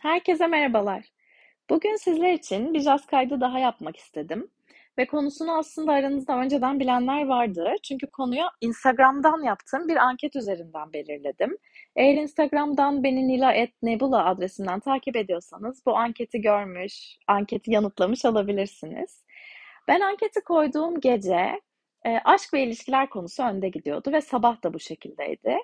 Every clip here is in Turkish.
Herkese merhabalar. Bugün sizler için bir jaz kaydı daha yapmak istedim. Ve konusunu aslında aranızda önceden bilenler vardı. Çünkü konuyu Instagram'dan yaptığım bir anket üzerinden belirledim. Eğer Instagram'dan beni nila.nebula adresinden takip ediyorsanız bu anketi görmüş, anketi yanıtlamış olabilirsiniz. Ben anketi koyduğum gece e, aşk ve ilişkiler konusu önde gidiyordu ve sabah da bu şekildeydi.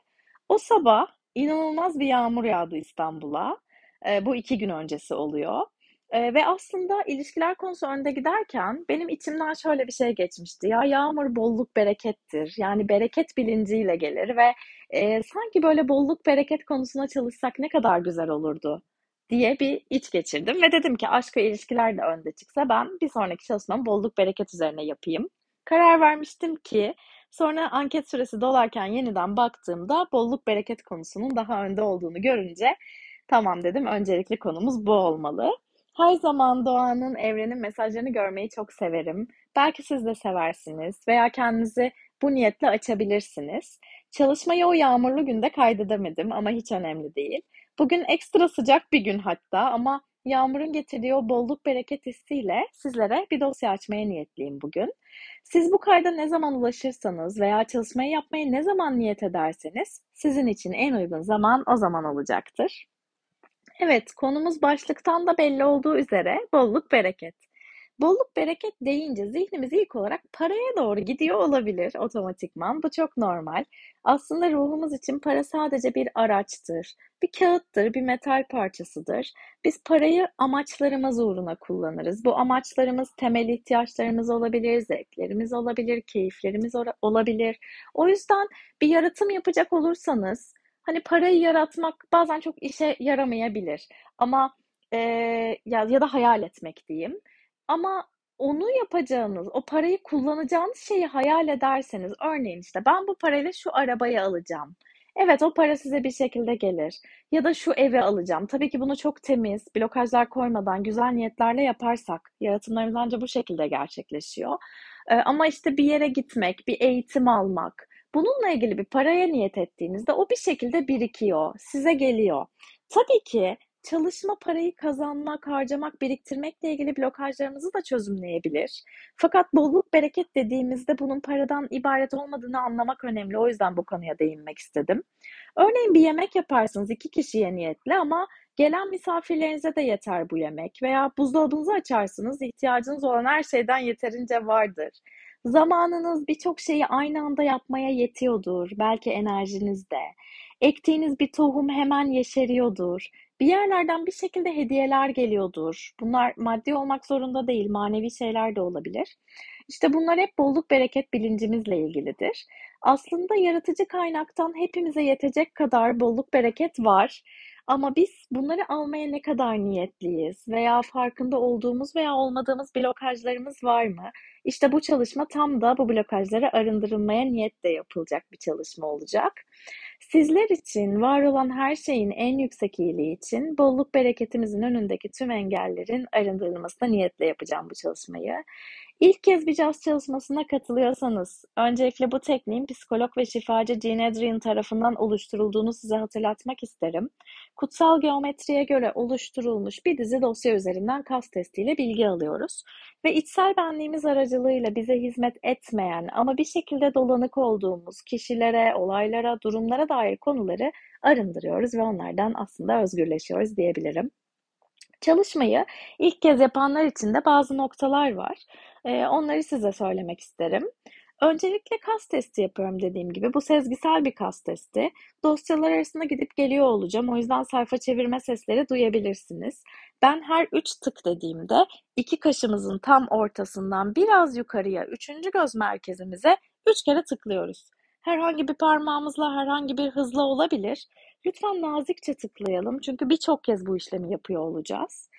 O sabah inanılmaz bir yağmur yağdı İstanbul'a. E, bu iki gün öncesi oluyor. E, ve aslında ilişkiler konusu önde giderken benim içimden şöyle bir şey geçmişti. Ya yağmur bolluk berekettir. Yani bereket bilinciyle gelir ve e, sanki böyle bolluk bereket konusuna çalışsak ne kadar güzel olurdu diye bir iç geçirdim. Ve dedim ki aşk ve ilişkiler de önde çıksa ben bir sonraki çalışmamı bolluk bereket üzerine yapayım. Karar vermiştim ki sonra anket süresi dolarken yeniden baktığımda bolluk bereket konusunun daha önde olduğunu görünce Tamam dedim, öncelikli konumuz bu olmalı. Her zaman doğanın, evrenin mesajlarını görmeyi çok severim. Belki siz de seversiniz veya kendinizi bu niyetle açabilirsiniz. Çalışmayı o yağmurlu günde kaydedemedim ama hiç önemli değil. Bugün ekstra sıcak bir gün hatta ama yağmurun getirdiği o bolluk bereket hissiyle sizlere bir dosya açmaya niyetliyim bugün. Siz bu kayda ne zaman ulaşırsanız veya çalışmayı yapmaya ne zaman niyet ederseniz sizin için en uygun zaman o zaman olacaktır. Evet, konumuz başlıktan da belli olduğu üzere bolluk bereket. Bolluk bereket deyince zihnimiz ilk olarak paraya doğru gidiyor olabilir otomatikman. Bu çok normal. Aslında ruhumuz için para sadece bir araçtır, bir kağıttır, bir metal parçasıdır. Biz parayı amaçlarımız uğruna kullanırız. Bu amaçlarımız temel ihtiyaçlarımız olabilir, zevklerimiz olabilir, keyiflerimiz olabilir. O yüzden bir yaratım yapacak olursanız Hani parayı yaratmak bazen çok işe yaramayabilir ama e, ya, ya da hayal etmek diyeyim. Ama onu yapacağınız, o parayı kullanacağınız şeyi hayal ederseniz, örneğin işte ben bu parayla şu arabayı alacağım. Evet o para size bir şekilde gelir. Ya da şu evi alacağım. Tabii ki bunu çok temiz, blokajlar koymadan, güzel niyetlerle yaparsak, yaratımlarımız ancak bu şekilde gerçekleşiyor. Ee, ama işte bir yere gitmek, bir eğitim almak, Bununla ilgili bir paraya niyet ettiğinizde o bir şekilde birikiyor, size geliyor. Tabii ki çalışma parayı kazanmak, harcamak, biriktirmekle ilgili blokajlarımızı da çözümleyebilir. Fakat bolluk bereket dediğimizde bunun paradan ibaret olmadığını anlamak önemli. O yüzden bu konuya değinmek istedim. Örneğin bir yemek yaparsınız iki kişiye niyetli ama gelen misafirlerinize de yeter bu yemek. Veya buzdolabınızı açarsınız, ihtiyacınız olan her şeyden yeterince vardır. Zamanınız birçok şeyi aynı anda yapmaya yetiyordur. Belki enerjiniz de. Ektiğiniz bir tohum hemen yeşeriyordur. Bir yerlerden bir şekilde hediyeler geliyordur. Bunlar maddi olmak zorunda değil, manevi şeyler de olabilir. İşte bunlar hep bolluk bereket bilincimizle ilgilidir. Aslında yaratıcı kaynaktan hepimize yetecek kadar bolluk bereket var. Ama biz bunları almaya ne kadar niyetliyiz veya farkında olduğumuz veya olmadığımız blokajlarımız var mı? İşte bu çalışma tam da bu blokajlara arındırılmaya niyetle yapılacak bir çalışma olacak. Sizler için var olan her şeyin en yüksek iyiliği için bolluk bereketimizin önündeki tüm engellerin arındırılmasına niyetle yapacağım bu çalışmayı. İlk kez bir caz çalışmasına katılıyorsanız, öncelikle bu tekniğin psikolog ve şifacı Gene Adrian tarafından oluşturulduğunu size hatırlatmak isterim. Kutsal geometriye göre oluşturulmuş bir dizi dosya üzerinden kas testiyle bilgi alıyoruz. Ve içsel benliğimiz aracılığıyla bize hizmet etmeyen ama bir şekilde dolanık olduğumuz kişilere, olaylara, durumlara dair konuları arındırıyoruz ve onlardan aslında özgürleşiyoruz diyebilirim. Çalışmayı ilk kez yapanlar için de bazı noktalar var. Onları size söylemek isterim. Öncelikle kas testi yapıyorum dediğim gibi. Bu sezgisel bir kas testi. Dosyalar arasında gidip geliyor olacağım. O yüzden sayfa çevirme sesleri duyabilirsiniz. Ben her üç tık dediğimde iki kaşımızın tam ortasından biraz yukarıya üçüncü göz merkezimize üç kere tıklıyoruz. Herhangi bir parmağımızla herhangi bir hızla olabilir. Lütfen nazikçe tıklayalım çünkü birçok kez bu işlemi yapıyor olacağız.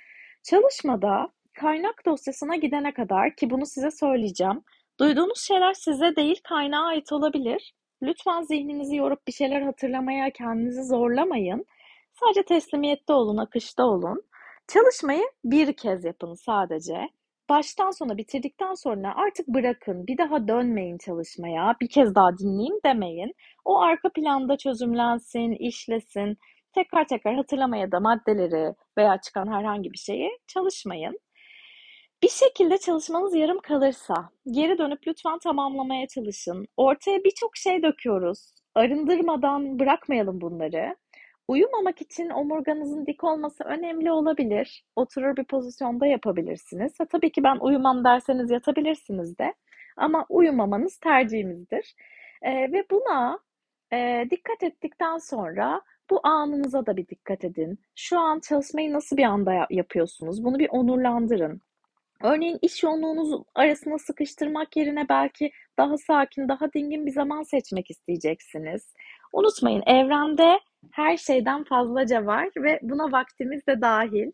Çalışmada kaynak dosyasına gidene kadar ki bunu size söyleyeceğim. Duyduğunuz şeyler size değil kaynağa ait olabilir. Lütfen zihninizi yorup bir şeyler hatırlamaya kendinizi zorlamayın. Sadece teslimiyette olun, akışta olun. Çalışmayı bir kez yapın sadece. Baştan sona bitirdikten sonra artık bırakın, bir daha dönmeyin çalışmaya, bir kez daha dinleyeyim demeyin. O arka planda çözümlensin, işlesin. tekrar tekrar hatırlamaya da maddeleri veya çıkan herhangi bir şeyi çalışmayın. Bir şekilde çalışmanız yarım kalırsa geri dönüp lütfen tamamlamaya çalışın. Ortaya birçok şey döküyoruz. Arındırmadan bırakmayalım bunları. Uyumamak için omurganızın dik olması önemli olabilir. Oturur bir pozisyonda yapabilirsiniz. Ve tabii ki ben uyumam derseniz yatabilirsiniz de. Ama uyumamanız tercihimizdir. Ee, ve buna e, dikkat ettikten sonra bu anınıza da bir dikkat edin. Şu an çalışmayı nasıl bir anda yapıyorsunuz? Bunu bir onurlandırın. Örneğin iş yoğunluğunuz arasına sıkıştırmak yerine belki daha sakin, daha dingin bir zaman seçmek isteyeceksiniz. Unutmayın evrende her şeyden fazlaca var ve buna vaktimiz de dahil.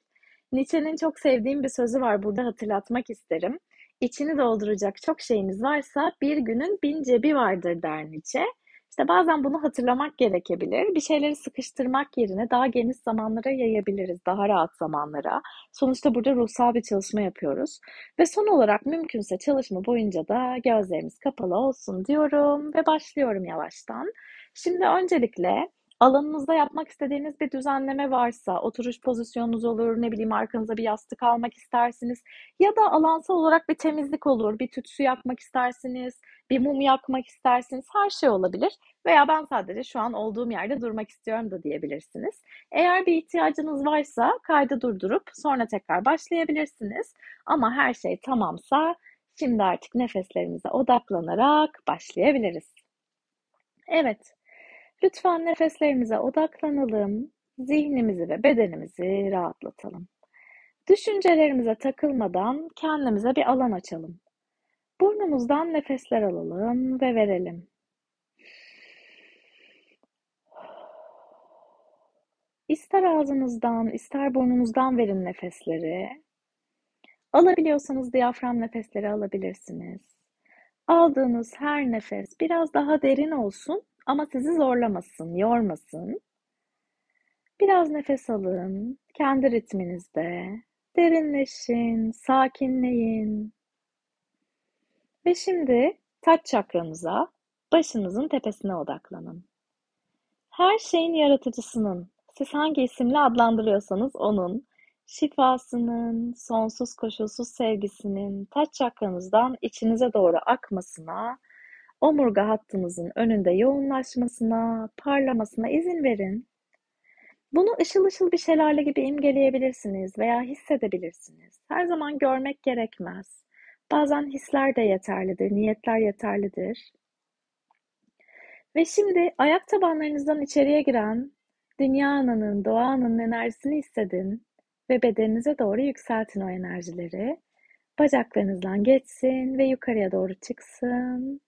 Nietzsche'nin çok sevdiğim bir sözü var burada hatırlatmak isterim. İçini dolduracak çok şeyiniz varsa bir günün bin cebi vardır der Nietzsche. İşte bazen bunu hatırlamak gerekebilir. Bir şeyleri sıkıştırmak yerine daha geniş zamanlara yayabiliriz, daha rahat zamanlara. Sonuçta burada ruhsal bir çalışma yapıyoruz. Ve son olarak mümkünse çalışma boyunca da gözlerimiz kapalı olsun diyorum ve başlıyorum yavaştan. Şimdi öncelikle alanınızda yapmak istediğiniz bir düzenleme varsa, oturuş pozisyonunuz olur, ne bileyim arkanıza bir yastık almak istersiniz ya da alansal olarak bir temizlik olur, bir tütsü yakmak istersiniz, bir mum yakmak istersiniz, her şey olabilir. Veya ben sadece şu an olduğum yerde durmak istiyorum da diyebilirsiniz. Eğer bir ihtiyacınız varsa kaydı durdurup sonra tekrar başlayabilirsiniz. Ama her şey tamamsa şimdi artık nefeslerimize odaklanarak başlayabiliriz. Evet, Lütfen nefeslerimize odaklanalım, zihnimizi ve bedenimizi rahatlatalım. Düşüncelerimize takılmadan kendimize bir alan açalım. Burnumuzdan nefesler alalım ve verelim. İster ağzınızdan, ister burnunuzdan verin nefesleri. Alabiliyorsanız diyafram nefesleri alabilirsiniz. Aldığınız her nefes biraz daha derin olsun ama sizi zorlamasın, yormasın. Biraz nefes alın, kendi ritminizde. Derinleşin, sakinleyin. Ve şimdi taç çakranıza, başınızın tepesine odaklanın. Her şeyin yaratıcısının, siz hangi isimle adlandırıyorsanız onun, şifasının, sonsuz koşulsuz sevgisinin taç çakranızdan içinize doğru akmasına omurga hattınızın önünde yoğunlaşmasına, parlamasına izin verin. Bunu ışıl ışıl bir şelale gibi imgeleyebilirsiniz veya hissedebilirsiniz. Her zaman görmek gerekmez. Bazen hisler de yeterlidir, niyetler yeterlidir. Ve şimdi ayak tabanlarınızdan içeriye giren dünya ananın, doğa ananın enerjisini hissedin ve bedeninize doğru yükseltin o enerjileri. Bacaklarınızdan geçsin ve yukarıya doğru çıksın.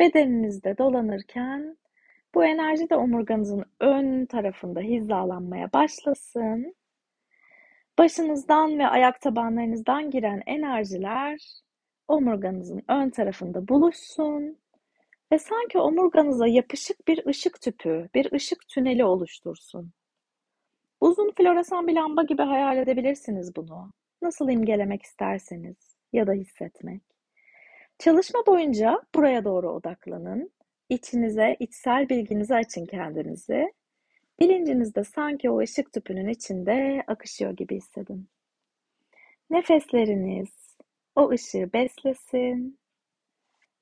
Bedeninizde dolanırken bu enerji de omurganızın ön tarafında hizalanmaya başlasın. Başınızdan ve ayak tabanlarınızdan giren enerjiler omurganızın ön tarafında buluşsun ve sanki omurganıza yapışık bir ışık tüpü, bir ışık tüneli oluştursun. Uzun floresan bir lamba gibi hayal edebilirsiniz bunu. Nasıl imgelemek isterseniz ya da hissetmek. Çalışma boyunca buraya doğru odaklanın. İçinize, içsel bilginizi açın kendinizi. Bilincinizde sanki o ışık tüpünün içinde akışıyor gibi hissedin. Nefesleriniz o ışığı beslesin.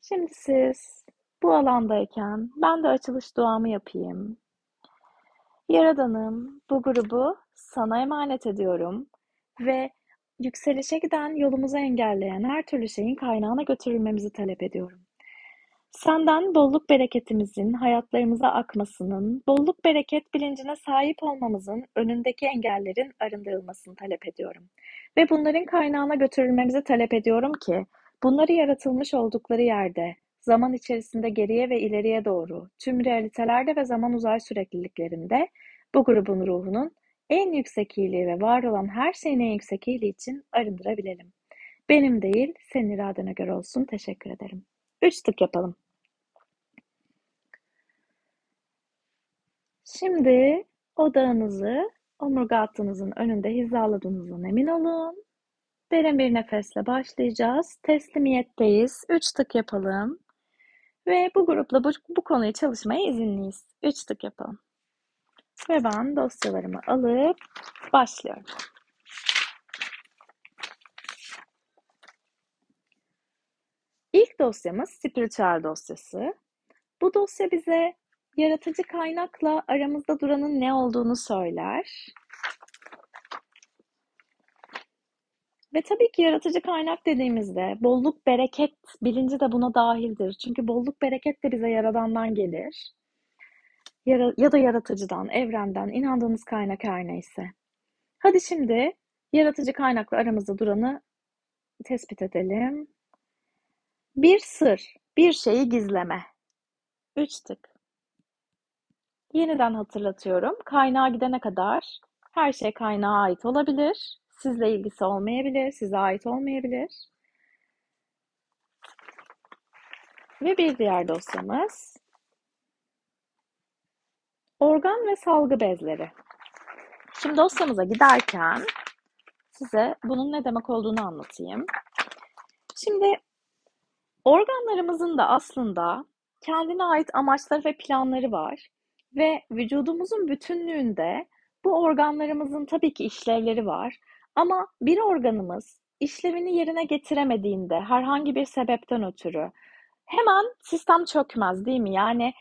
Şimdi siz bu alandayken ben de açılış duamı yapayım. Yaradanım bu grubu sana emanet ediyorum ve Yükselişe giden, yolumuzu engelleyen her türlü şeyin kaynağına götürülmemizi talep ediyorum. Senden bolluk bereketimizin hayatlarımıza akmasının, bolluk bereket bilincine sahip olmamızın önündeki engellerin arındırılmasını talep ediyorum. Ve bunların kaynağına götürülmemizi talep ediyorum ki, bunları yaratılmış oldukları yerde, zaman içerisinde geriye ve ileriye doğru, tüm realitelerde ve zaman uzay sürekliliklerinde bu grubun ruhunun en yüksek iyiliği ve var olan her şeyin en yüksek iyiliği için arındırabilelim. Benim değil, senin iradene göre olsun. Teşekkür ederim. Üç tık yapalım. Şimdi odağınızı omurga hattınızın önünde hizaladığınızdan emin olun. Derin bir nefesle başlayacağız. Teslimiyetteyiz. Üç tık yapalım. Ve bu grupla bu, bu konuyu çalışmaya izinliyiz. Üç tık yapalım. Ve ben dosyalarımı alıp başlıyorum. İlk dosyamız spiritüel dosyası. Bu dosya bize yaratıcı kaynakla aramızda duranın ne olduğunu söyler. Ve tabii ki yaratıcı kaynak dediğimizde bolluk bereket bilinci de buna dahildir. Çünkü bolluk bereket de bize yaradandan gelir. Ya da yaratıcıdan, evrenden, inandığımız kaynak her neyse. Hadi şimdi yaratıcı kaynakla aramızda duranı tespit edelim. Bir sır, bir şeyi gizleme. Üç tık. Yeniden hatırlatıyorum. Kaynağa gidene kadar her şey kaynağa ait olabilir. Sizle ilgisi olmayabilir, size ait olmayabilir. Ve bir diğer dosyamız organ ve salgı bezleri. Şimdi dosyamıza giderken size bunun ne demek olduğunu anlatayım. Şimdi organlarımızın da aslında kendine ait amaçları ve planları var ve vücudumuzun bütünlüğünde bu organlarımızın tabii ki işlevleri var ama bir organımız işlevini yerine getiremediğinde herhangi bir sebepten ötürü hemen sistem çökmez değil mi? Yani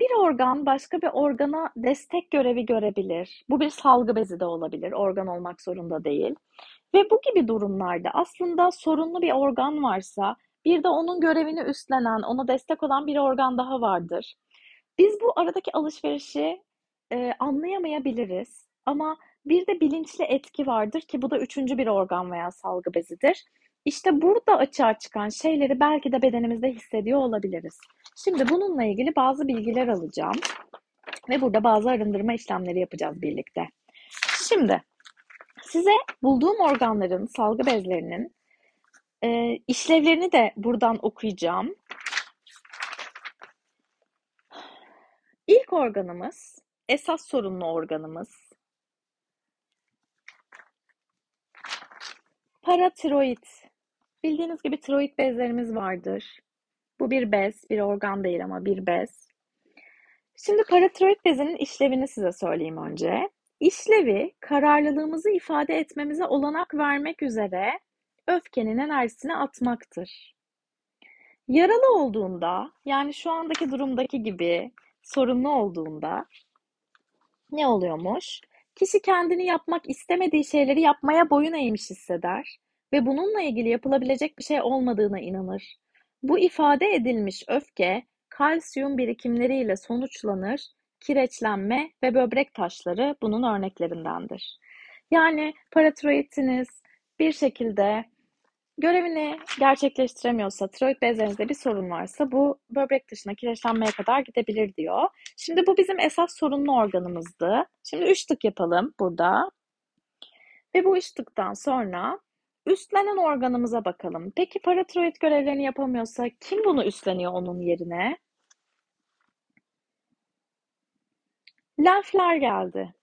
bir organ başka bir organa destek görevi görebilir. Bu bir salgı bezi de olabilir, organ olmak zorunda değil. Ve bu gibi durumlarda aslında sorunlu bir organ varsa bir de onun görevini üstlenen, ona destek olan bir organ daha vardır. Biz bu aradaki alışverişi e, anlayamayabiliriz ama bir de bilinçli etki vardır ki bu da üçüncü bir organ veya salgı bezidir. İşte burada açığa çıkan şeyleri belki de bedenimizde hissediyor olabiliriz. Şimdi bununla ilgili bazı bilgiler alacağım ve burada bazı arındırma işlemleri yapacağız birlikte. Şimdi size bulduğum organların, salgı bezlerinin e, işlevlerini de buradan okuyacağım. İlk organımız, esas sorunlu organımız Paratiroid. Bildiğiniz gibi tiroid bezlerimiz vardır. Bu bir bez, bir organ değil ama bir bez. Şimdi paratiroid bezinin işlevini size söyleyeyim önce. İşlevi kararlılığımızı ifade etmemize olanak vermek üzere öfkenin enerjisini atmaktır. Yaralı olduğunda, yani şu andaki durumdaki gibi sorunlu olduğunda ne oluyormuş? Kişi kendini yapmak istemediği şeyleri yapmaya boyun eğmiş hisseder ve bununla ilgili yapılabilecek bir şey olmadığına inanır. Bu ifade edilmiş öfke kalsiyum birikimleriyle sonuçlanır, kireçlenme ve böbrek taşları bunun örneklerindendir. Yani paratiroidiniz bir şekilde görevini gerçekleştiremiyorsa, tiroid bezlerinizde bir sorun varsa bu böbrek dışına kireçlenmeye kadar gidebilir diyor. Şimdi bu bizim esas sorunlu organımızdı. Şimdi üç tık yapalım burada. Ve bu üç tıktan sonra üstlenen organımıza bakalım. Peki paratiroid görevlerini yapamıyorsa kim bunu üstleniyor onun yerine? Lenfler geldi.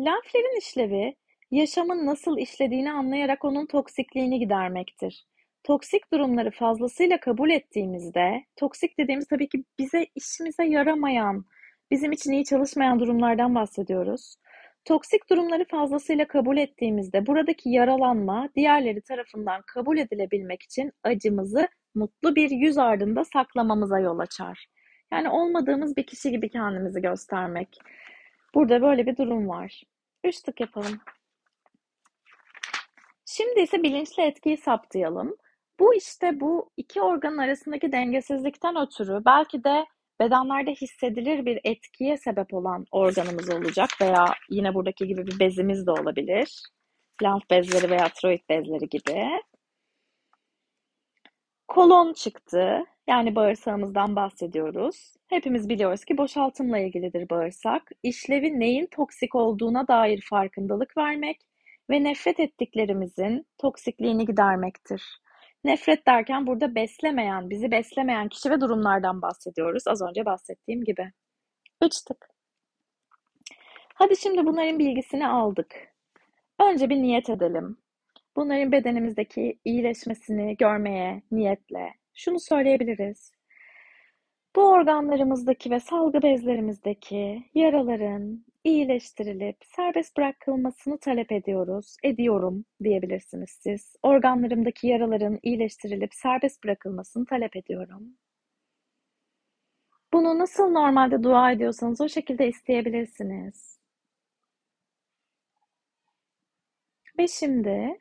Lenflerin işlevi yaşamın nasıl işlediğini anlayarak onun toksikliğini gidermektir. Toksik durumları fazlasıyla kabul ettiğimizde, toksik dediğimiz tabii ki bize işimize yaramayan, bizim için iyi çalışmayan durumlardan bahsediyoruz. Toksik durumları fazlasıyla kabul ettiğimizde buradaki yaralanma diğerleri tarafından kabul edilebilmek için acımızı mutlu bir yüz ardında saklamamıza yol açar. Yani olmadığımız bir kişi gibi kendimizi göstermek. Burada böyle bir durum var. Üç tık yapalım. Şimdi ise bilinçli etkiyi saptayalım. Bu işte bu iki organın arasındaki dengesizlikten ötürü belki de bedenlerde hissedilir bir etkiye sebep olan organımız olacak veya yine buradaki gibi bir bezimiz de olabilir. Lenf bezleri veya tiroid bezleri gibi. Kolon çıktı. Yani bağırsağımızdan bahsediyoruz. Hepimiz biliyoruz ki boşaltımla ilgilidir bağırsak. İşlevi neyin toksik olduğuna dair farkındalık vermek ve nefret ettiklerimizin toksikliğini gidermektir. Nefret derken burada beslemeyen, bizi beslemeyen kişi ve durumlardan bahsediyoruz. Az önce bahsettiğim gibi. Üç tık. Hadi şimdi bunların bilgisini aldık. Önce bir niyet edelim. Bunların bedenimizdeki iyileşmesini görmeye niyetle şunu söyleyebiliriz. Bu organlarımızdaki ve salgı bezlerimizdeki yaraların iyileştirilip serbest bırakılmasını talep ediyoruz, ediyorum diyebilirsiniz siz. Organlarımdaki yaraların iyileştirilip serbest bırakılmasını talep ediyorum. Bunu nasıl normalde dua ediyorsanız o şekilde isteyebilirsiniz. Ve şimdi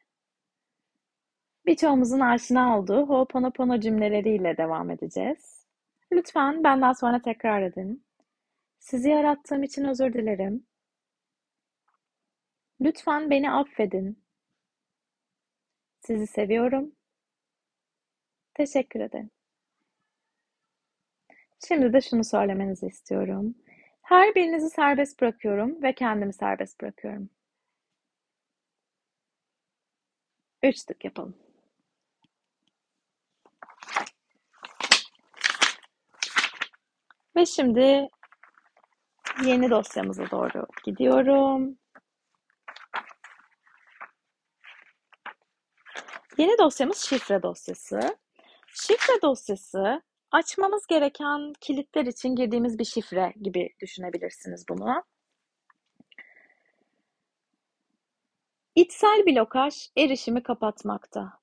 birçoğumuzun aşina olduğu Ho'oponopono cümleleriyle devam edeceğiz. Lütfen benden sonra tekrar edin. Sizi yarattığım için özür dilerim. Lütfen beni affedin. Sizi seviyorum. Teşekkür ederim. Şimdi de şunu söylemenizi istiyorum. Her birinizi serbest bırakıyorum ve kendimi serbest bırakıyorum. Üç tık yapalım. Ve şimdi yeni dosyamıza doğru gidiyorum. Yeni dosyamız şifre dosyası. Şifre dosyası açmamız gereken kilitler için girdiğimiz bir şifre gibi düşünebilirsiniz bunu. İçsel blokaj erişimi kapatmakta.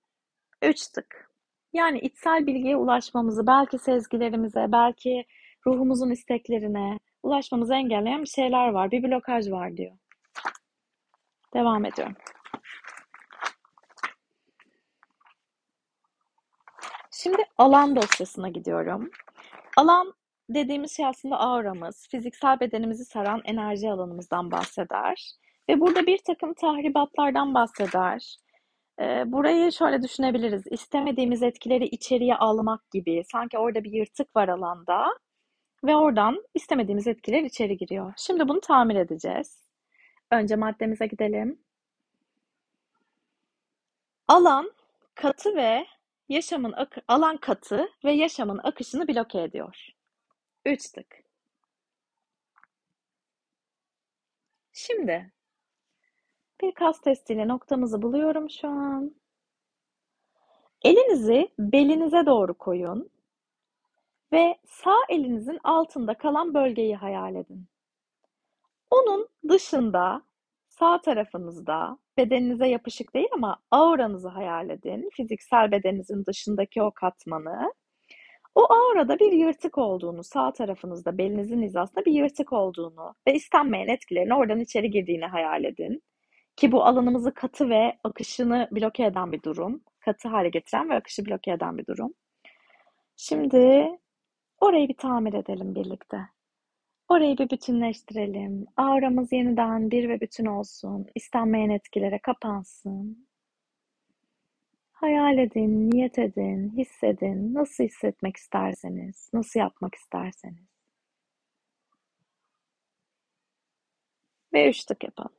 Üç tık. Yani içsel bilgiye ulaşmamızı, belki sezgilerimize, belki ruhumuzun isteklerine ulaşmamızı engelleyen bir şeyler var. Bir blokaj var diyor. Devam ediyorum. Şimdi alan dosyasına gidiyorum. Alan dediğimiz şey aslında auramız, fiziksel bedenimizi saran enerji alanımızdan bahseder. Ve burada bir takım tahribatlardan bahseder. Ee, burayı şöyle düşünebiliriz. İstemediğimiz etkileri içeriye almak gibi. Sanki orada bir yırtık var alanda ve oradan istemediğimiz etkiler içeri giriyor. Şimdi bunu tamir edeceğiz. Önce maddemize gidelim. Alan katı ve yaşamın akı, alan katı ve yaşamın akışını bloke ediyor. Üç tık. Şimdi bir kas testiyle noktamızı buluyorum şu an. Elinizi belinize doğru koyun ve sağ elinizin altında kalan bölgeyi hayal edin. Onun dışında sağ tarafınızda bedeninize yapışık değil ama auranızı hayal edin. Fiziksel bedeninizin dışındaki o katmanı. O aurada bir yırtık olduğunu, sağ tarafınızda belinizin hizasında bir yırtık olduğunu ve istenmeyen etkilerin oradan içeri girdiğini hayal edin. Ki bu alanımızı katı ve akışını bloke eden bir durum. Katı hale getiren ve akışı bloke eden bir durum. Şimdi orayı bir tamir edelim birlikte. Orayı bir bütünleştirelim. Auramız yeniden bir ve bütün olsun. İstenmeyen etkilere kapansın. Hayal edin, niyet edin, hissedin. Nasıl hissetmek isterseniz, nasıl yapmak isterseniz. Ve üç tık yapalım.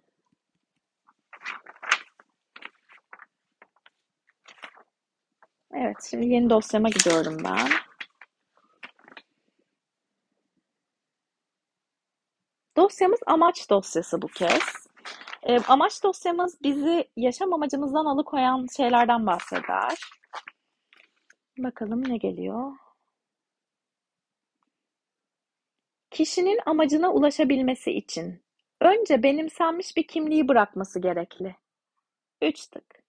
Evet, şimdi yeni dosyama gidiyorum ben. Dosyamız amaç dosyası bu kez. E, amaç dosyamız bizi yaşam amacımızdan alıkoyan şeylerden bahseder. Bakalım ne geliyor. Kişinin amacına ulaşabilmesi için önce benimsenmiş bir kimliği bırakması gerekli. Üç tık.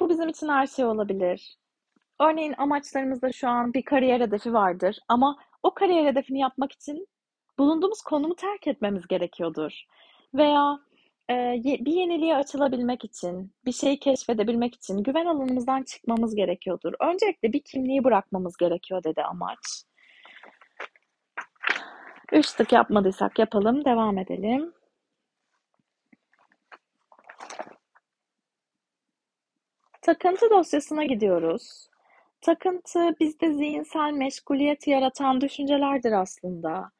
Bu bizim için her şey olabilir. Örneğin amaçlarımızda şu an bir kariyer hedefi vardır ama o kariyer hedefini yapmak için bulunduğumuz konumu terk etmemiz gerekiyordur. Veya e, bir yeniliğe açılabilmek için, bir şeyi keşfedebilmek için güven alanımızdan çıkmamız gerekiyordur. Öncelikle bir kimliği bırakmamız gerekiyor dedi amaç. Üç tık yapmadıysak yapalım, devam edelim. Takıntı dosyasına gidiyoruz. Takıntı bizde zihinsel meşguliyet yaratan düşüncelerdir aslında.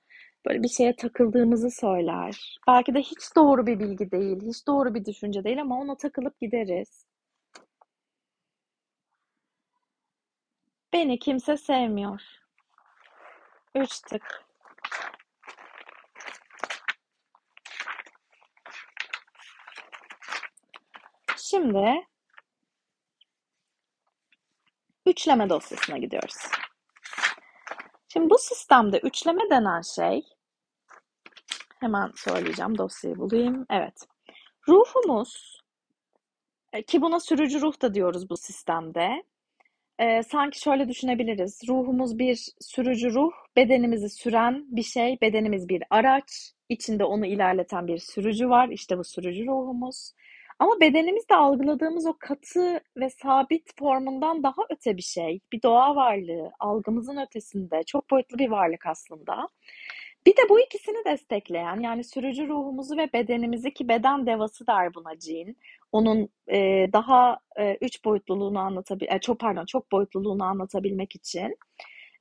Böyle bir şeye takıldığımızı söyler. Belki de hiç doğru bir bilgi değil, hiç doğru bir düşünce değil ama ona takılıp gideriz. Beni kimse sevmiyor. Üç tık. Şimdi Üçleme dosyasına gidiyoruz. Şimdi bu sistemde üçleme denen şey, hemen söyleyeceğim dosyayı bulayım. Evet. Ruhumuz, e, ki buna sürücü ruh da diyoruz bu sistemde. Ee, sanki şöyle düşünebiliriz. Ruhumuz bir sürücü ruh, bedenimizi süren bir şey, bedenimiz bir araç, içinde onu ilerleten bir sürücü var. İşte bu sürücü ruhumuz. Ama bedenimizde algıladığımız o katı ve sabit formundan daha öte bir şey. Bir doğa varlığı, algımızın ötesinde, çok boyutlu bir varlık aslında. Bir de bu ikisini destekleyen yani sürücü ruhumuzu ve bedenimizi ki beden devası der buna Jean. Onun e, daha e, üç boyutluluğunu anlatabil, e, çok pardon çok boyutluluğunu anlatabilmek için.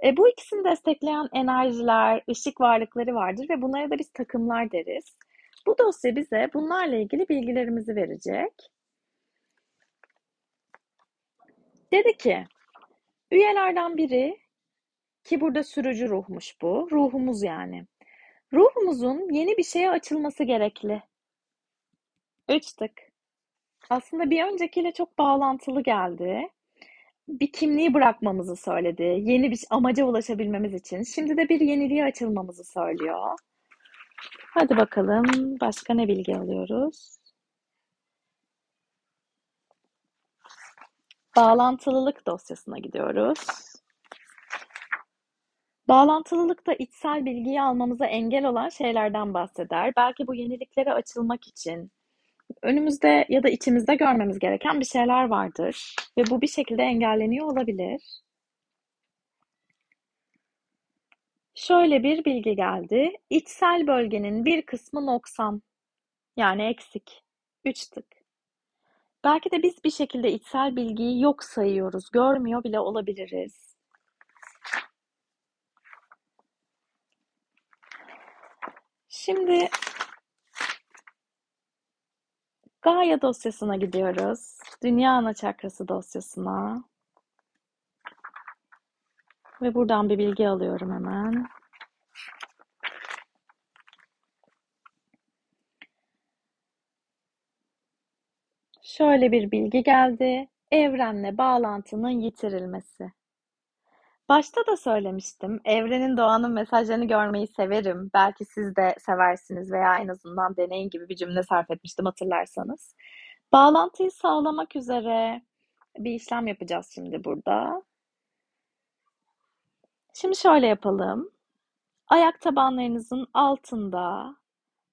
E, bu ikisini destekleyen enerjiler, ışık varlıkları vardır ve bunlara da biz takımlar deriz. Bu dosya bize bunlarla ilgili bilgilerimizi verecek. Dedi ki, üyelerden biri ki burada sürücü ruhmuş bu, ruhumuz yani. Ruhumuzun yeni bir şeye açılması gerekli. Üç tık. Aslında bir öncekiyle çok bağlantılı geldi. Bir kimliği bırakmamızı söyledi. Yeni bir amaca ulaşabilmemiz için. Şimdi de bir yeniliğe açılmamızı söylüyor. Hadi bakalım başka ne bilgi alıyoruz? Bağlantılılık dosyasına gidiyoruz. Bağlantılılıkta içsel bilgiyi almamıza engel olan şeylerden bahseder. Belki bu yeniliklere açılmak için önümüzde ya da içimizde görmemiz gereken bir şeyler vardır ve bu bir şekilde engelleniyor olabilir. Şöyle bir bilgi geldi. İçsel bölgenin bir kısmı noksan. Yani eksik. Üç tık. Belki de biz bir şekilde içsel bilgiyi yok sayıyoruz. Görmüyor bile olabiliriz. Şimdi Gaia dosyasına gidiyoruz. Dünya ana çakrası dosyasına. Ve buradan bir bilgi alıyorum hemen. Şöyle bir bilgi geldi. Evrenle bağlantının yitirilmesi. Başta da söylemiştim. Evrenin doğanın mesajlarını görmeyi severim. Belki siz de seversiniz veya en azından deneyin gibi bir cümle sarf etmiştim hatırlarsanız. Bağlantıyı sağlamak üzere bir işlem yapacağız şimdi burada. Şimdi şöyle yapalım. Ayak tabanlarınızın altında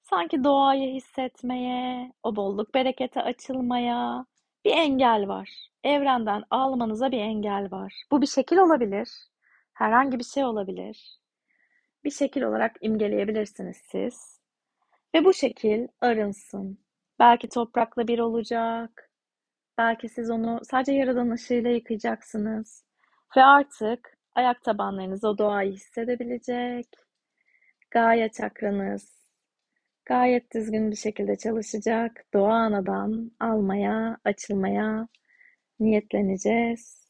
sanki doğayı hissetmeye, o bolluk berekete açılmaya bir engel var. Evrenden almanıza bir engel var. Bu bir şekil olabilir. Herhangi bir şey olabilir. Bir şekil olarak imgeleyebilirsiniz siz. Ve bu şekil arınsın. Belki toprakla bir olacak. Belki siz onu sadece yaradan ışığıyla yıkayacaksınız. Ve artık ayak tabanlarınız o doğayı hissedebilecek. Gaye çakranız gayet düzgün bir şekilde çalışacak. Doğa anadan almaya, açılmaya niyetleneceğiz.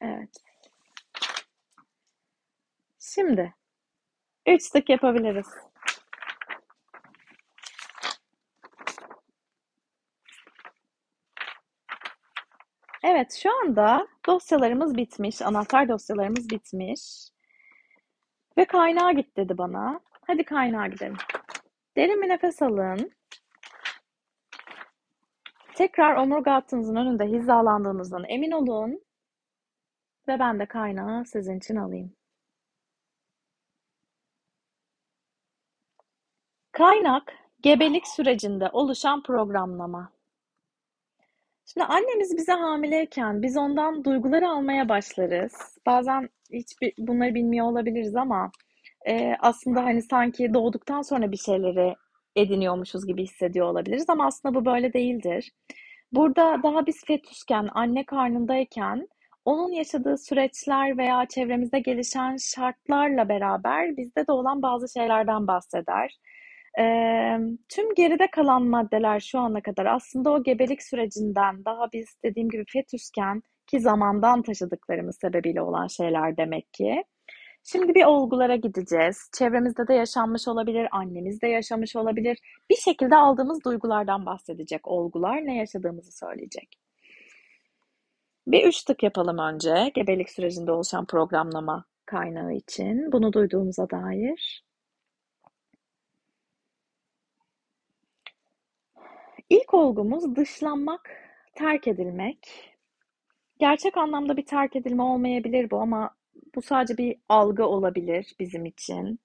Evet. Şimdi üç tık yapabiliriz. Evet, şu anda dosyalarımız bitmiş, anahtar dosyalarımız bitmiş. Ve kaynağa git dedi bana. Hadi kaynağa gidelim. Derin bir nefes alın. Tekrar omurga hattınızın önünde hizalandığınızdan emin olun. Ve ben de kaynağı sizin için alayım. Kaynak, gebelik sürecinde oluşan programlama. Şimdi annemiz bize hamileyken biz ondan duyguları almaya başlarız. Bazen hiç bunları bilmiyor olabiliriz ama e, aslında hani sanki doğduktan sonra bir şeyleri ediniyormuşuz gibi hissediyor olabiliriz ama aslında bu böyle değildir. Burada daha biz fetüsken, anne karnındayken onun yaşadığı süreçler veya çevremizde gelişen şartlarla beraber bizde de olan bazı şeylerden bahseder. Ee, tüm geride kalan maddeler şu ana kadar aslında o gebelik sürecinden daha biz dediğim gibi fetüsken ki zamandan taşıdıklarımız sebebiyle olan şeyler demek ki. Şimdi bir olgulara gideceğiz. Çevremizde de yaşanmış olabilir, annemiz de yaşamış olabilir. Bir şekilde aldığımız duygulardan bahsedecek olgular, ne yaşadığımızı söyleyecek. Bir üç tık yapalım önce gebelik sürecinde oluşan programlama kaynağı için. Bunu duyduğumuza dair. İlk olgumuz dışlanmak, terk edilmek. Gerçek anlamda bir terk edilme olmayabilir bu ama bu sadece bir algı olabilir bizim için.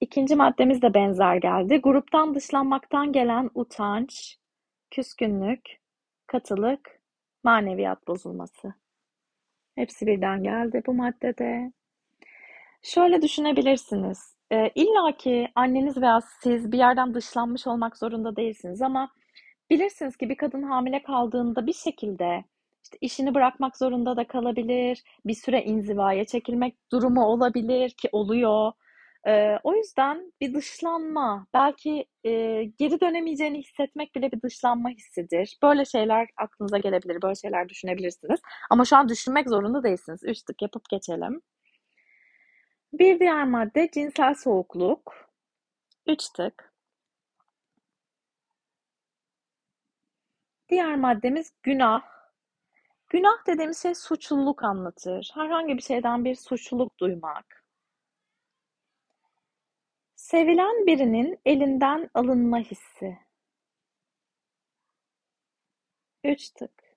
İkinci maddemiz de benzer geldi. Gruptan dışlanmaktan gelen utanç, küskünlük, katılık, maneviyat bozulması. Hepsi birden geldi bu maddede. Şöyle düşünebilirsiniz. E, İlla ki anneniz veya siz bir yerden dışlanmış olmak zorunda değilsiniz ama bilirsiniz ki bir kadın hamile kaldığında bir şekilde işte işini bırakmak zorunda da kalabilir, bir süre inzivaya çekilmek durumu olabilir ki oluyor. Ee, o yüzden bir dışlanma, belki e, geri dönemeyeceğini hissetmek bile bir dışlanma hissidir. Böyle şeyler aklınıza gelebilir, böyle şeyler düşünebilirsiniz. Ama şu an düşünmek zorunda değilsiniz. Üç yapıp geçelim. Bir diğer madde cinsel soğukluk. Üç tık. Diğer maddemiz günah. Günah dediğimiz şey suçluluk anlatır. Herhangi bir şeyden bir suçluluk duymak. Sevilen birinin elinden alınma hissi. Üç tık.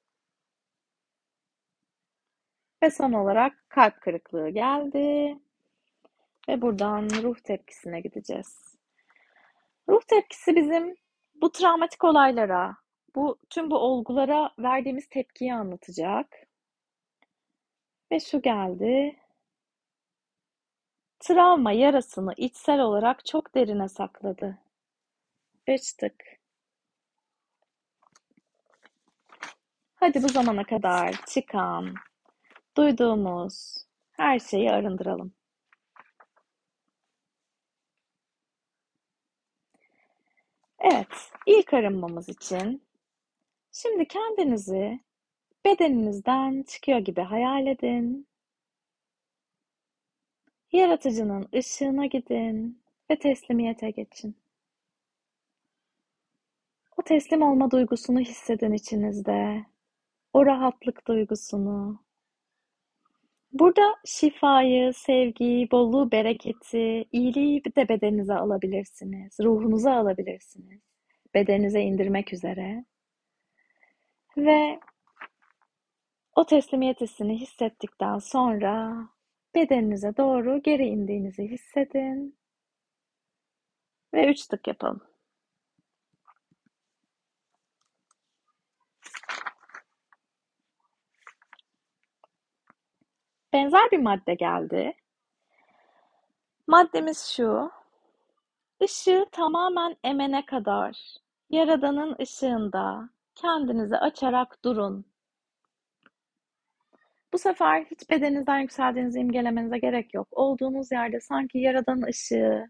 Ve son olarak kalp kırıklığı geldi. Ve buradan ruh tepkisine gideceğiz. Ruh tepkisi bizim bu travmatik olaylara, bu tüm bu olgulara verdiğimiz tepkiyi anlatacak. Ve şu geldi. Travma yarasını içsel olarak çok derine sakladı. Üç tık. Hadi bu zamana kadar çıkan, duyduğumuz her şeyi arındıralım. Evet, ilk arınmamız için şimdi kendinizi bedeninizden çıkıyor gibi hayal edin. Yaratıcının ışığına gidin ve teslimiyete geçin. O teslim olma duygusunu hissedin içinizde. O rahatlık duygusunu. Burada şifayı, sevgiyi, bolluğu, bereketi, iyiliği de bedeninize alabilirsiniz. Ruhunuza alabilirsiniz. Bedeninize indirmek üzere. Ve o teslimiyet hissini hissettikten sonra bedeninize doğru geri indiğinizi hissedin. Ve üç tık yapalım. Benzer bir madde geldi. Maddemiz şu. Işığı tamamen emene kadar Yaradan'ın ışığında kendinizi açarak durun. Bu sefer hiç bedeninizden yükseldiğinizi imgelemenize gerek yok. Olduğunuz yerde sanki Yaradan ışığı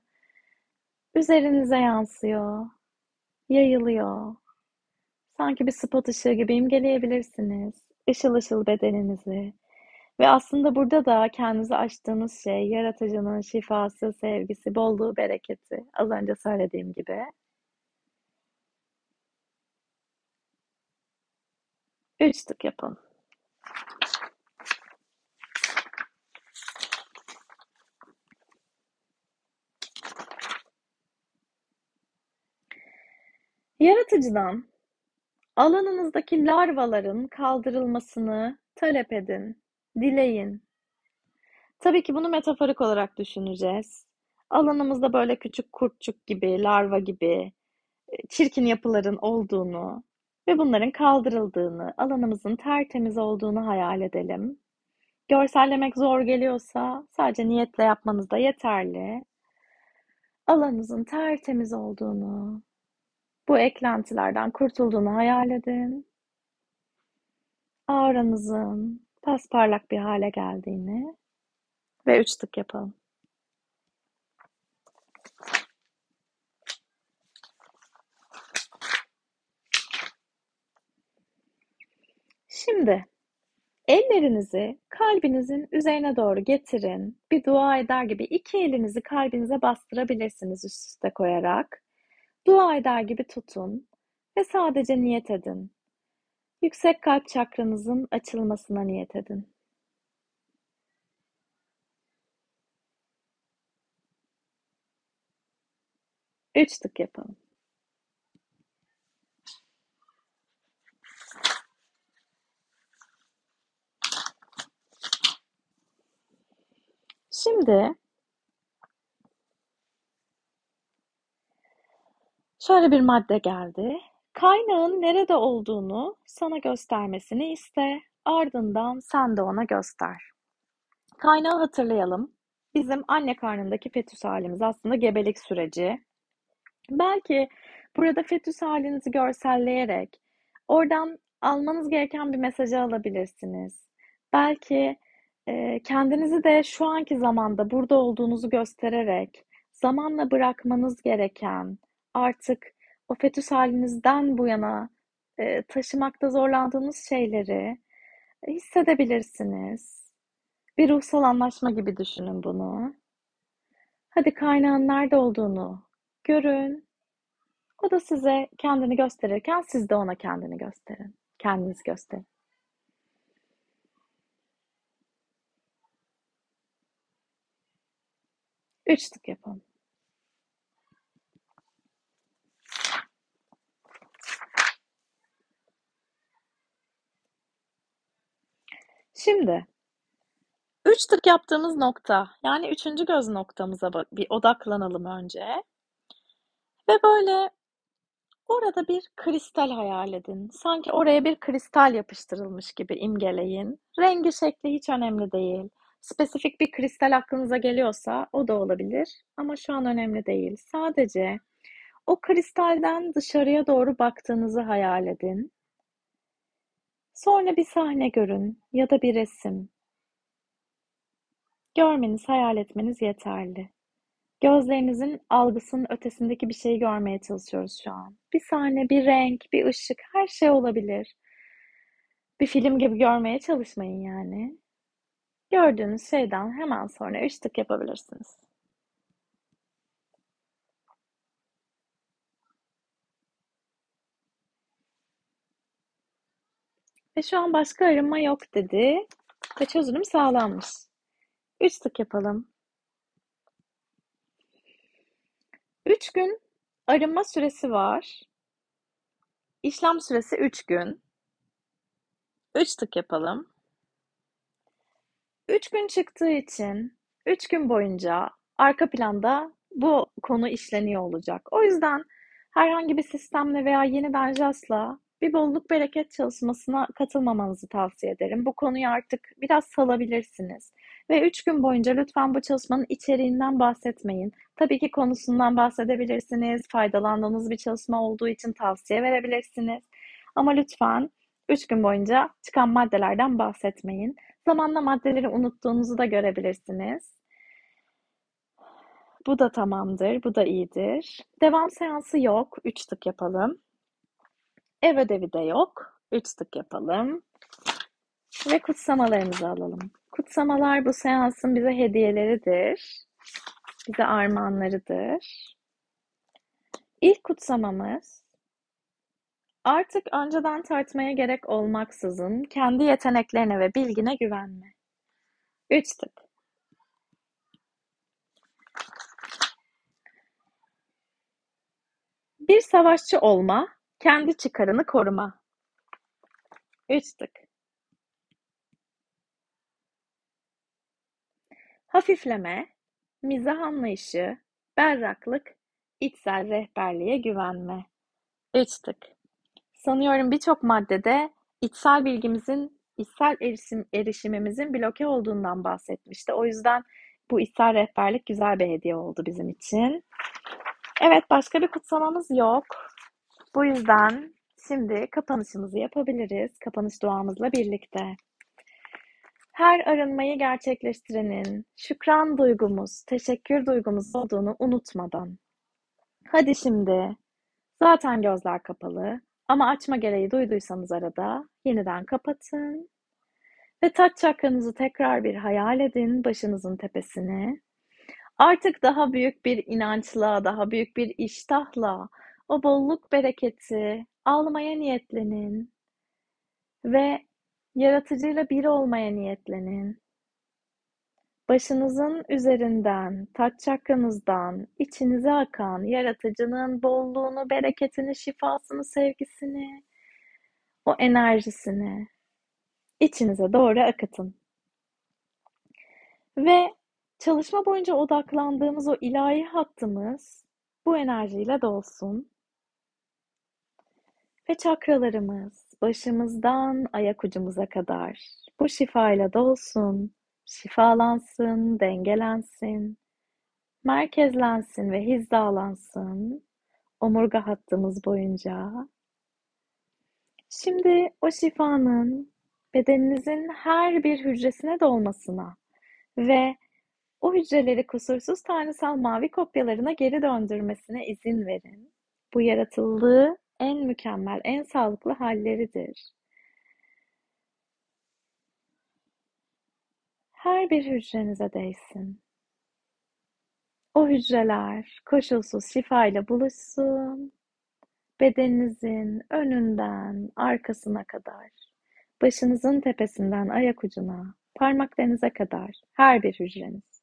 üzerinize yansıyor, yayılıyor. Sanki bir spot ışığı gibi imgeleyebilirsiniz. Işıl ışıl bedeninizi. Ve aslında burada da kendinizi açtığınız şey yaratıcının şifası, sevgisi, bolluğu, bereketi. Az önce söylediğim gibi. Üç tık yapın. Yaratıcıdan alanınızdaki larvaların kaldırılmasını talep edin, dileyin. Tabii ki bunu metaforik olarak düşüneceğiz. Alanımızda böyle küçük kurtçuk gibi, larva gibi e, çirkin yapıların olduğunu ve bunların kaldırıldığını, alanımızın tertemiz olduğunu hayal edelim. Görsellemek zor geliyorsa sadece niyetle yapmanız da yeterli. Alanınızın tertemiz olduğunu, bu eklentilerden kurtulduğunu hayal edin. Auranızın pasparlak bir hale geldiğini ve üç tık yapalım. Şimdi ellerinizi kalbinizin üzerine doğru getirin. Bir dua eder gibi iki elinizi kalbinize bastırabilirsiniz üst üste koyarak. Dua eder gibi tutun ve sadece niyet edin. Yüksek kalp çakranızın açılmasına niyet edin. Üç tık yapalım. Şimdi şöyle bir madde geldi. Kaynağın nerede olduğunu sana göstermesini iste. Ardından sen de ona göster. Kaynağı hatırlayalım. Bizim anne karnındaki fetüs halimiz aslında gebelik süreci. Belki burada fetüs halinizi görselleyerek oradan almanız gereken bir mesajı alabilirsiniz. Belki e, kendinizi de şu anki zamanda burada olduğunuzu göstererek zamanla bırakmanız gereken artık o fetüs halinizden bu yana e, taşımakta zorlandığınız şeyleri hissedebilirsiniz. Bir ruhsal anlaşma gibi düşünün bunu. Hadi kaynağın nerede olduğunu görün. O da size kendini gösterirken siz de ona kendini gösterin. Kendiniz gösterin. Üç tık yapalım. Şimdi üç tık yaptığımız nokta yani üçüncü göz noktamıza bir odaklanalım önce. Ve böyle orada bir kristal hayal edin. Sanki oraya bir kristal yapıştırılmış gibi imgeleyin. Rengi şekli hiç önemli değil. Spesifik bir kristal aklınıza geliyorsa o da olabilir ama şu an önemli değil. Sadece o kristalden dışarıya doğru baktığınızı hayal edin. Sonra bir sahne görün ya da bir resim. Görmeniz, hayal etmeniz yeterli. Gözlerinizin algısının ötesindeki bir şeyi görmeye çalışıyoruz şu an. Bir sahne, bir renk, bir ışık, her şey olabilir. Bir film gibi görmeye çalışmayın yani. Gördüğünüz şeyden hemen sonra üç tık yapabilirsiniz. Ve şu an başka arınma yok dedi. Ve çözülüm sağlanmış. Üç tık yapalım. Üç gün arınma süresi var. İşlem süresi üç gün. Üç tık yapalım. Üç gün çıktığı için üç gün boyunca arka planda bu konu işleniyor olacak. O yüzden herhangi bir sistemle veya yeniden JAS'la bir bolluk bereket çalışmasına katılmamanızı tavsiye ederim. Bu konuyu artık biraz salabilirsiniz. Ve üç gün boyunca lütfen bu çalışmanın içeriğinden bahsetmeyin. Tabii ki konusundan bahsedebilirsiniz. Faydalandığınız bir çalışma olduğu için tavsiye verebilirsiniz. Ama lütfen üç gün boyunca çıkan maddelerden bahsetmeyin. Zamanla maddeleri unuttuğunuzu da görebilirsiniz. Bu da tamamdır, bu da iyidir. Devam seansı yok, üç tık yapalım. Ev ödevi de yok. Üç tık yapalım. Ve kutsamalarımızı alalım. Kutsamalar bu seansın bize hediyeleridir. Bize armağanlarıdır. İlk kutsamamız artık önceden tartmaya gerek olmaksızın kendi yeteneklerine ve bilgine güvenme. Üç tık. Bir savaşçı olma kendi çıkarını koruma. Üç tık. Hafifleme, mizah anlayışı, berraklık, içsel rehberliğe güvenme. Üç tık. Sanıyorum birçok maddede içsel bilgimizin, içsel erişim, erişimimizin bloke olduğundan bahsetmişti. O yüzden bu içsel rehberlik güzel bir hediye oldu bizim için. Evet, başka bir kutsamamız yok. Bu yüzden şimdi kapanışımızı yapabiliriz. Kapanış duamızla birlikte. Her arınmayı gerçekleştirenin şükran duygumuz, teşekkür duygumuz olduğunu unutmadan. Hadi şimdi zaten gözler kapalı ama açma gereği duyduysanız arada yeniden kapatın ve taç çakranızı tekrar bir hayal edin başınızın tepesini. Artık daha büyük bir inançla, daha büyük bir iştahla o bolluk bereketi almaya niyetlenin. ve yaratıcıyla bir olmaya niyetlenin. Başınızın üzerinden, taç çakranızdan içinize akan yaratıcının bolluğunu, bereketini, şifasını, sevgisini, o enerjisini içinize doğru akıtın. Ve çalışma boyunca odaklandığımız o ilahi hattımız bu enerjiyle dolsun. Ve çakralarımız başımızdan ayak ucumuza kadar bu şifayla dolsun, şifalansın, dengelensin, merkezlensin ve hizalansın omurga hattımız boyunca. Şimdi o şifanın bedeninizin her bir hücresine dolmasına ve o hücreleri kusursuz tanrısal mavi kopyalarına geri döndürmesine izin verin. Bu yaratıldığı en mükemmel, en sağlıklı halleridir. Her bir hücrenize değsin. O hücreler koşulsuz şifayla buluşsun. Bedeninizin önünden arkasına kadar, başınızın tepesinden ayak ucuna, parmaklarınıza kadar her bir hücreniz.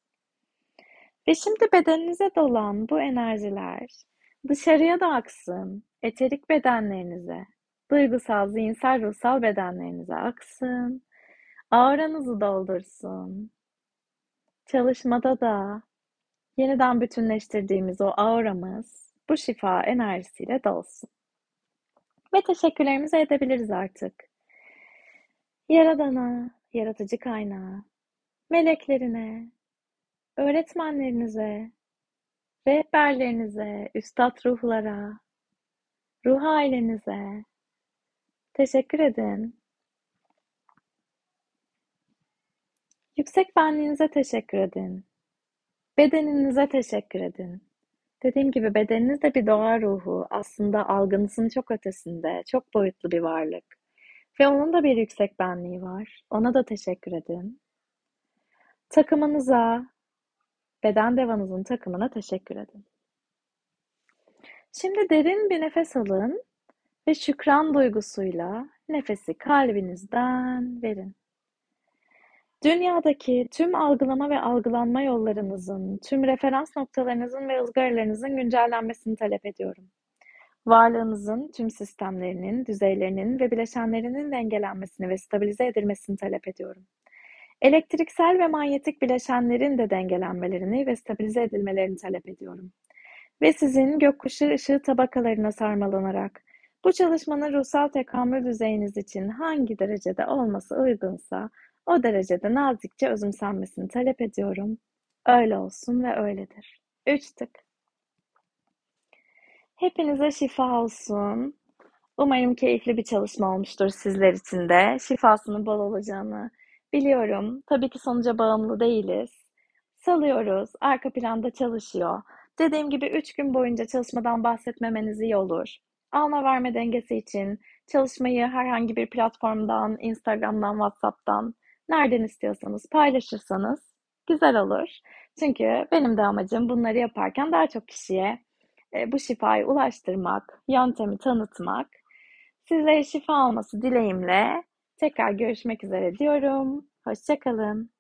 Ve şimdi bedeninize dolan bu enerjiler dışarıya da aksın, eterik bedenlerinize, duygusal, zihinsel, ruhsal bedenlerinize aksın, auranızı doldursun. Çalışmada da yeniden bütünleştirdiğimiz o auramız bu şifa enerjisiyle dolsun. Ve teşekkürlerimizi edebiliriz artık. Yaradana, yaratıcı kaynağı, meleklerine, öğretmenlerinize, rehberlerinize, üstad ruhlara, ruh ailenize teşekkür edin. Yüksek benliğinize teşekkür edin. Bedeninize teşekkür edin. Dediğim gibi bedeniniz de bir doğa ruhu. Aslında algınızın çok ötesinde, çok boyutlu bir varlık. Ve onun da bir yüksek benliği var. Ona da teşekkür edin. Takımınıza, beden devanızın takımına teşekkür edin. Şimdi derin bir nefes alın ve şükran duygusuyla nefesi kalbinizden verin. Dünyadaki tüm algılama ve algılanma yollarınızın, tüm referans noktalarınızın ve ızgaralarınızın güncellenmesini talep ediyorum. Varlığınızın tüm sistemlerinin, düzeylerinin ve bileşenlerinin dengelenmesini ve stabilize edilmesini talep ediyorum. Elektriksel ve manyetik bileşenlerin de dengelenmelerini ve stabilize edilmelerini talep ediyorum. Ve sizin gökkuşağı ışığı tabakalarına sarmalanarak bu çalışmanın ruhsal tekamül düzeyiniz için hangi derecede olması uygunsa o derecede nazikçe özümsenmesini talep ediyorum. Öyle olsun ve öyledir. Üç tık. Hepinize şifa olsun. Umarım keyifli bir çalışma olmuştur sizler için de. Şifasının bol olacağını biliyorum. Tabii ki sonuca bağımlı değiliz. Salıyoruz. Arka planda çalışıyor. Dediğim gibi üç gün boyunca çalışmadan bahsetmemeniz iyi olur. Alma verme dengesi için çalışmayı herhangi bir platformdan, Instagram'dan, WhatsApp'tan nereden istiyorsanız paylaşırsanız güzel olur. Çünkü benim de amacım bunları yaparken daha çok kişiye e, bu şifayı ulaştırmak, yöntemi tanıtmak. Sizlere şifa olması dileğimle tekrar görüşmek üzere diyorum. Hoşçakalın.